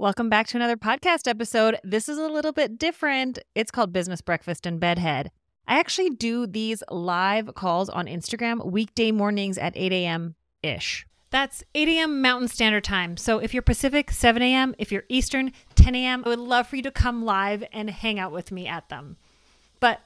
Welcome back to another podcast episode. This is a little bit different. It's called Business Breakfast and Bedhead. I actually do these live calls on Instagram weekday mornings at 8 a.m. ish. That's 8 a.m. Mountain Standard Time. So if you're Pacific, 7 a.m. If you're Eastern, 10 a.m. I would love for you to come live and hang out with me at them. But,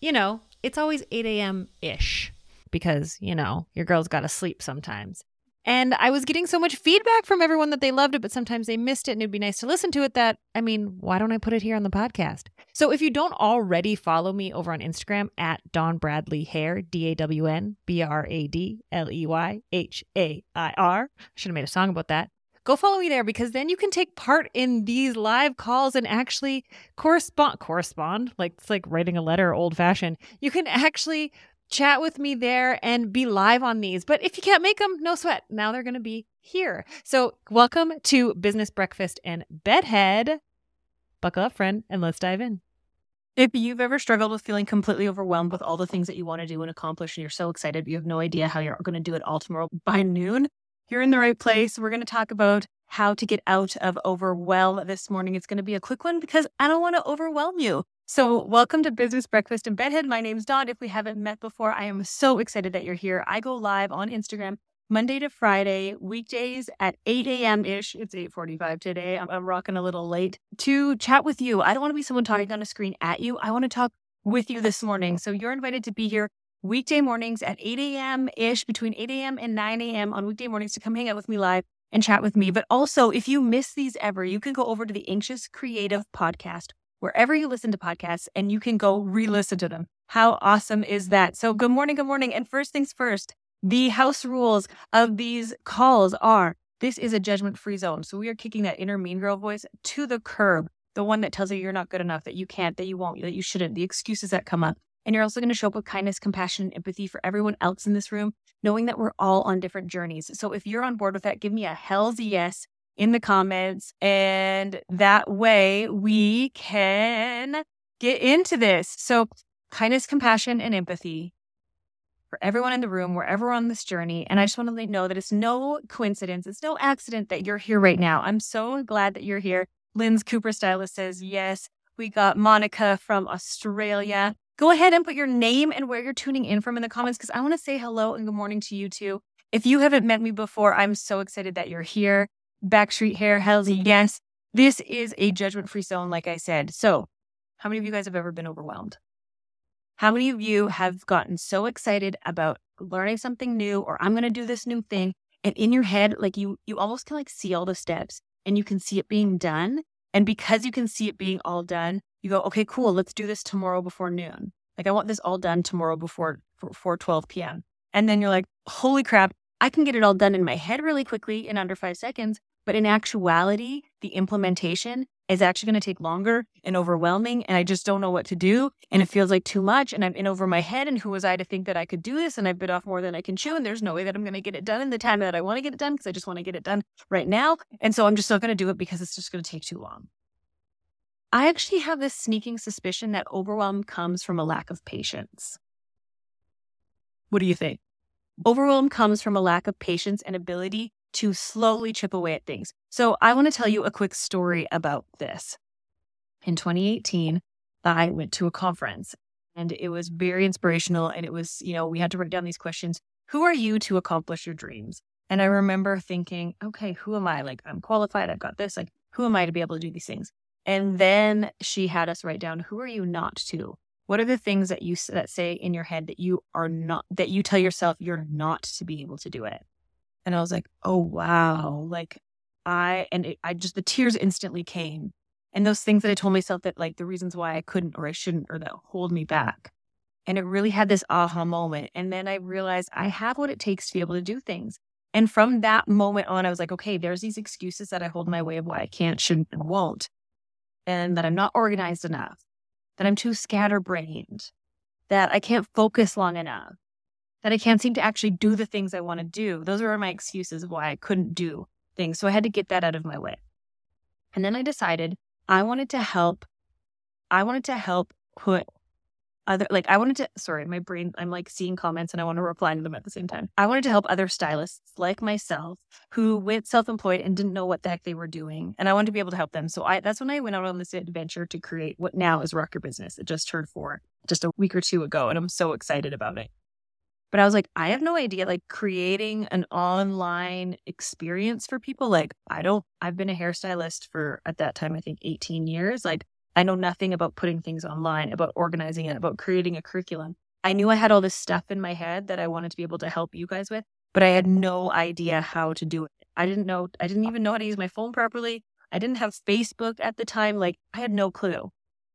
you know, it's always 8 a.m. ish because, you know, your girl's got to sleep sometimes. And I was getting so much feedback from everyone that they loved it, but sometimes they missed it and it'd be nice to listen to it that, I mean, why don't I put it here on the podcast? So if you don't already follow me over on Instagram at Dawn Bradley Hair, D A W N B R A D L E Y H A I R, I should have made a song about that. Go follow me there because then you can take part in these live calls and actually correspond correspond like it's like writing a letter old fashioned. You can actually chat with me there and be live on these. But if you can't make them, no sweat. Now they're going to be here. So, welcome to Business Breakfast and Bedhead. Buckle up, friend, and let's dive in. If you've ever struggled with feeling completely overwhelmed with all the things that you want to do and accomplish, and you're so excited, but you have no idea how you're going to do it all tomorrow by noon, you're in the right place. We're going to talk about how to get out of overwhelm this morning. It's going to be a quick one because I don't want to overwhelm you. So, welcome to Business Breakfast and Bedhead. My name's Dawn. If we haven't met before, I am so excited that you're here. I go live on Instagram Monday to Friday, weekdays at 8 a.m. ish. It's 8:45 today. I'm, I'm rocking a little late to chat with you. I don't want to be someone talking on a screen at you. I want to talk with you this morning. So you're invited to be here weekday mornings at 8 a.m. ish, between 8 a.m. and 9 a.m. on weekday mornings to come hang out with me live and chat with me. But also, if you miss these ever, you can go over to the Anxious Creative podcast wherever you listen to podcasts and you can go re listen to them. How awesome is that? So, good morning, good morning. And first things first, the house rules of these calls are this is a judgment free zone. So, we are kicking that inner mean girl voice to the curb, the one that tells you you're not good enough, that you can't, that you won't, that you shouldn't, the excuses that come up. And you're also going to show up with kindness, compassion, and empathy for everyone else in this room, knowing that we're all on different journeys. So, if you're on board with that, give me a hell's yes in the comments. And that way we can get into this. So, kindness, compassion, and empathy for everyone in the room, wherever on this journey. And I just want to let you know that it's no coincidence, it's no accident that you're here right now. I'm so glad that you're here. Lynn's Cooper Stylist says, yes. We got Monica from Australia. Go ahead and put your name and where you're tuning in from in the comments because I want to say hello and good morning to you too. If you haven't met me before, I'm so excited that you're here. Backstreet Hair, Hells Yes. This is a judgment free zone, like I said. So, how many of you guys have ever been overwhelmed? How many of you have gotten so excited about learning something new or I'm going to do this new thing and in your head like you you almost can like see all the steps and you can see it being done and because you can see it being all done, you go, "Okay, cool, let's do this tomorrow before noon." Like I want this all done tomorrow before 4 12 p.m. And then you're like, "Holy crap, I can get it all done in my head really quickly in under 5 seconds." But in actuality, the implementation is actually going to take longer and overwhelming. And I just don't know what to do. And it feels like too much. And I'm in over my head. And who was I to think that I could do this? And I bit off more than I can chew. And there's no way that I'm going to get it done in the time that I want to get it done because I just want to get it done right now. And so I'm just not going to do it because it's just going to take too long. I actually have this sneaking suspicion that overwhelm comes from a lack of patience. What do you think? Overwhelm comes from a lack of patience and ability to slowly chip away at things. So I want to tell you a quick story about this. In 2018, I went to a conference and it was very inspirational. And it was, you know, we had to write down these questions Who are you to accomplish your dreams? And I remember thinking, okay, who am I? Like, I'm qualified. I've got this. Like, who am I to be able to do these things? And then she had us write down, who are you not to? What are the things that you that say in your head that you are not that you tell yourself you're not to be able to do it? And I was like, oh, wow. Like I, and it, I just, the tears instantly came. And those things that I told myself that like the reasons why I couldn't or I shouldn't or that hold me back. And it really had this aha moment. And then I realized I have what it takes to be able to do things. And from that moment on, I was like, okay, there's these excuses that I hold my way of why I can't, shouldn't, and won't. And that I'm not organized enough, that I'm too scatterbrained, that I can't focus long enough, that I can't seem to actually do the things I want to do. Those were my excuses of why I couldn't do things. So I had to get that out of my way. And then I decided I wanted to help. I wanted to help put other like I wanted to sorry, my brain I'm like seeing comments and I want to reply to them at the same time. I wanted to help other stylists like myself who went self-employed and didn't know what the heck they were doing. And I wanted to be able to help them. So I that's when I went out on this adventure to create what now is Rock Your Business. It just turned four just a week or two ago and I'm so excited about it. But I was like, I have no idea like creating an online experience for people. Like I don't I've been a hairstylist for at that time I think 18 years. Like I know nothing about putting things online, about organizing it, about creating a curriculum. I knew I had all this stuff in my head that I wanted to be able to help you guys with, but I had no idea how to do it. I didn't know, I didn't even know how to use my phone properly. I didn't have Facebook at the time. Like, I had no clue.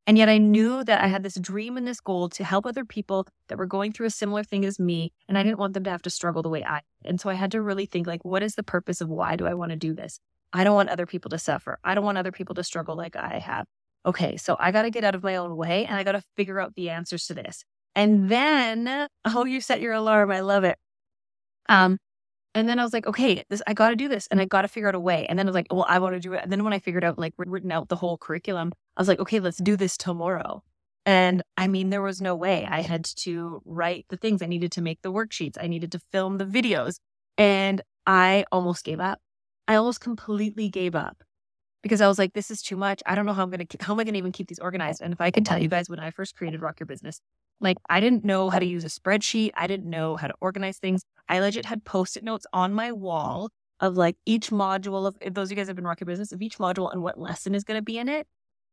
And yet I knew that I had this dream and this goal to help other people that were going through a similar thing as me. And I didn't want them to have to struggle the way I. And so I had to really think like, what is the purpose of why do I want to do this? I don't want other people to suffer. I don't want other people to struggle like I have okay, so I got to get out of my own way and I got to figure out the answers to this. And then, oh, you set your alarm. I love it. Um, and then I was like, okay, this I got to do this, and I got to figure out a way. And then I was like, well, I want to do it. And then when I figured out, like, written out the whole curriculum, I was like, okay, let's do this tomorrow. And I mean, there was no way. I had to write the things. I needed to make the worksheets. I needed to film the videos, and I almost gave up. I almost completely gave up because I was like, this is too much. I don't know how I'm going to, how am I going to even keep these organized? And if I can tell you guys, when I first created Rock Your Business, like I didn't know how to use a spreadsheet. I didn't know how to organize things. I legit had post it notes on my wall of like each module of, if those of you guys have been Rock Your Business, of each module and what lesson is going to be in it.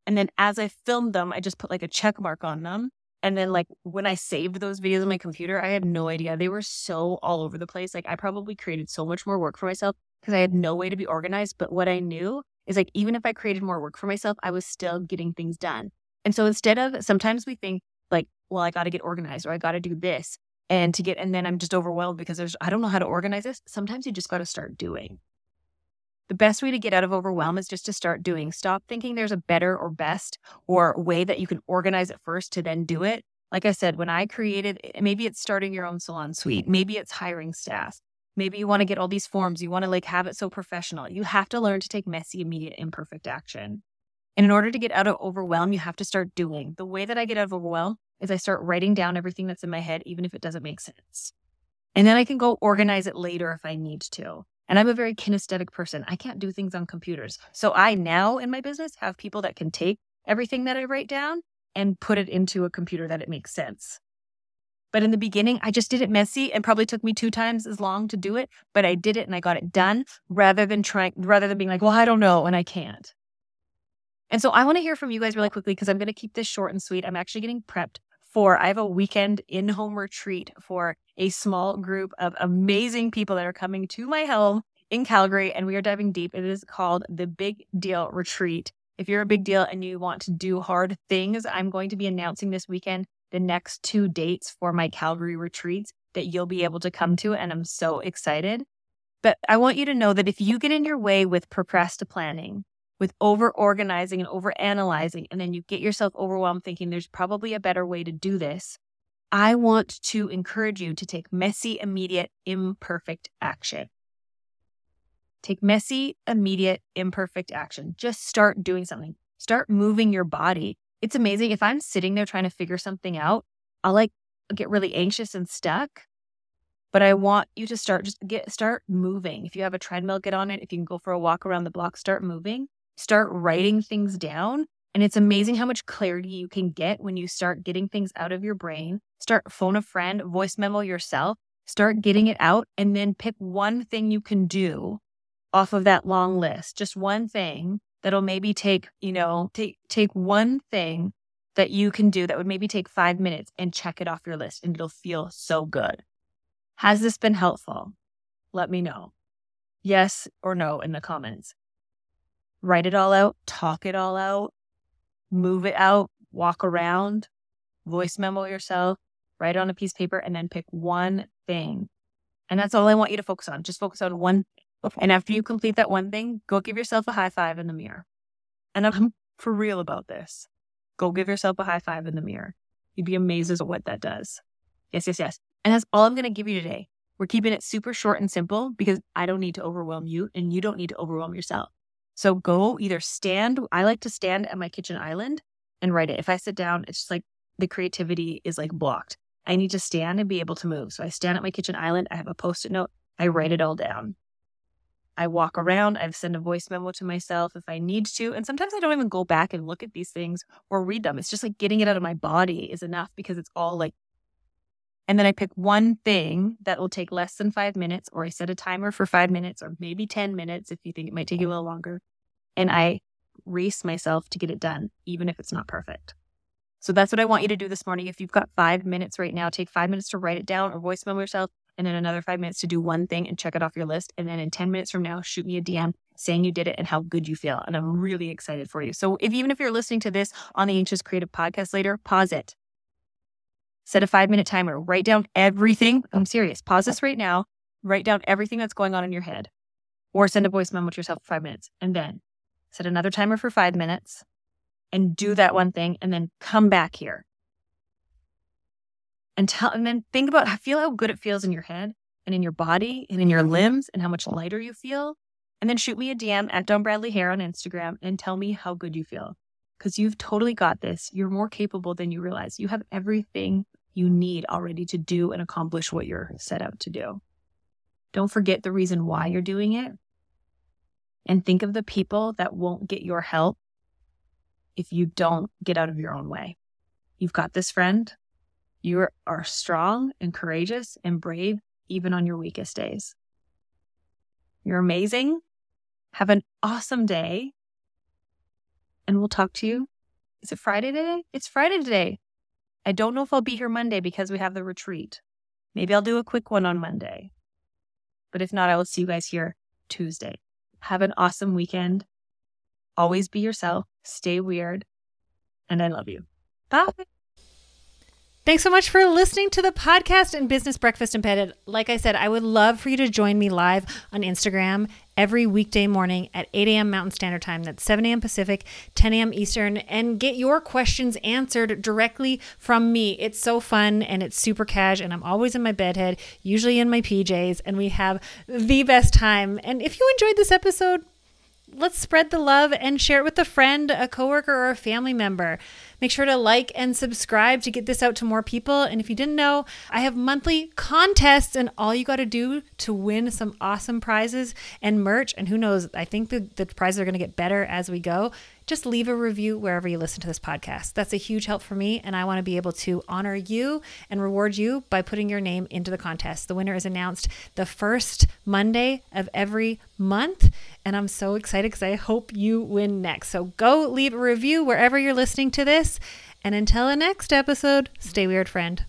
And then as I filmed them, I just put like a check mark on them. And then like when I saved those videos on my computer, I had no idea. They were so all over the place. Like I probably created so much more work for myself because I had no way to be organized. But what I knew is like, even if I created more work for myself, I was still getting things done. And so instead of sometimes we think like, well, I got to get organized or I got to do this and to get, and then I'm just overwhelmed because there's, I don't know how to organize this. Sometimes you just got to start doing. The best way to get out of overwhelm is just to start doing. Stop thinking there's a better or best or way that you can organize it first to then do it. Like I said, when I created, eh, maybe it's starting your own salon suite, maybe it's hiring staff, Maybe you want to get all these forms. You want to like have it so professional. You have to learn to take messy, immediate, imperfect action. And in order to get out of overwhelm, you have to start doing. The way that I get out of overwhelm is I start writing down everything that's in my head, even if it doesn't make sense. And then I can go organize it later if I need to. And I'm a very kinesthetic person. I can't do things on computers. So I now in my business have people that can take everything that I write down and put it into a computer that it makes sense. But in the beginning, I just did it messy and probably took me two times as long to do it, but I did it and I got it done rather than trying, rather than being like, well, I don't know and I can't. And so I want to hear from you guys really quickly because I'm going to keep this short and sweet. I'm actually getting prepped for, I have a weekend in home retreat for a small group of amazing people that are coming to my home in Calgary and we are diving deep. It is called the Big Deal Retreat. If you're a big deal and you want to do hard things, I'm going to be announcing this weekend the next two dates for my Calgary retreats that you'll be able to come to. And I'm so excited. But I want you to know that if you get in your way with procrastinating, planning, with over organizing and over analyzing, and then you get yourself overwhelmed thinking there's probably a better way to do this, I want to encourage you to take messy, immediate, imperfect action. Take messy, immediate, imperfect action. Just start doing something. Start moving your body it's amazing. If I'm sitting there trying to figure something out, I'll like get really anxious and stuck. But I want you to start just get start moving. If you have a treadmill, get on it. If you can go for a walk around the block, start moving. Start writing things down. And it's amazing how much clarity you can get when you start getting things out of your brain. Start phone a friend, voice memo yourself, start getting it out, and then pick one thing you can do off of that long list. Just one thing that'll maybe take, you know, take take one thing that you can do that would maybe take 5 minutes and check it off your list and it'll feel so good. Has this been helpful? Let me know. Yes or no in the comments. Write it all out, talk it all out, move it out, walk around, voice memo yourself, write it on a piece of paper, and then pick one thing. And that's all I want you to focus on. Just focus on one and after you complete that one thing, go give yourself a high five in the mirror. And I'm for real about this. Go give yourself a high five in the mirror. You'd be amazed at what that does. Yes, yes, yes. And that's all I'm going to give you today. We're keeping it super short and simple because I don't need to overwhelm you and you don't need to overwhelm yourself. So go either stand. I like to stand at my kitchen island and write it. If I sit down, it's just like the creativity is like blocked. I need to stand and be able to move. So I stand at my kitchen island. I have a post it note. I write it all down. I walk around. I send a voice memo to myself if I need to. And sometimes I don't even go back and look at these things or read them. It's just like getting it out of my body is enough because it's all like. And then I pick one thing that will take less than five minutes, or I set a timer for five minutes or maybe 10 minutes if you think it might take you a little longer. And I race myself to get it done, even if it's not perfect. So that's what I want you to do this morning. If you've got five minutes right now, take five minutes to write it down or voice memo yourself and then another five minutes to do one thing and check it off your list. And then in 10 minutes from now, shoot me a DM saying you did it and how good you feel. And I'm really excited for you. So if even if you're listening to this on the Anxious Creative podcast later, pause it. Set a five minute timer. Write down everything. I'm serious. Pause this right now. Write down everything that's going on in your head or send a voice memo to yourself for five minutes and then set another timer for five minutes and do that one thing and then come back here and tell and then think about feel how good it feels in your head and in your body and in your mm-hmm. limbs and how much lighter you feel. And then shoot me a dm at Dawn Bradley hair on instagram and tell me how good you feel because you've totally got this. You're more capable than you realize. You have everything you need already to do and accomplish what you're set out to do. Don't forget the reason why you're doing it. And think of the people that won't get your help if you don't get out of your own way. You've got this friend you are strong and courageous and brave, even on your weakest days. You're amazing. Have an awesome day. And we'll talk to you. Is it Friday today? It's Friday today. I don't know if I'll be here Monday because we have the retreat. Maybe I'll do a quick one on Monday. But if not, I will see you guys here Tuesday. Have an awesome weekend. Always be yourself. Stay weird. And I love you. Bye. Thanks so much for listening to the podcast and Business Breakfast and Bedhead. Like I said, I would love for you to join me live on Instagram every weekday morning at 8 a.m. Mountain Standard Time. That's 7 a.m. Pacific, 10 a.m. Eastern, and get your questions answered directly from me. It's so fun and it's super cash, and I'm always in my bedhead, usually in my PJs, and we have the best time. And if you enjoyed this episode, let's spread the love and share it with a friend, a coworker, or a family member. Make sure to like and subscribe to get this out to more people. And if you didn't know, I have monthly contests, and all you got to do to win some awesome prizes and merch, and who knows, I think the, the prizes are going to get better as we go. Just leave a review wherever you listen to this podcast. That's a huge help for me, and I want to be able to honor you and reward you by putting your name into the contest. The winner is announced the first Monday of every month, and I'm so excited because I hope you win next. So go leave a review wherever you're listening to this. And until the next episode, stay weird, friend.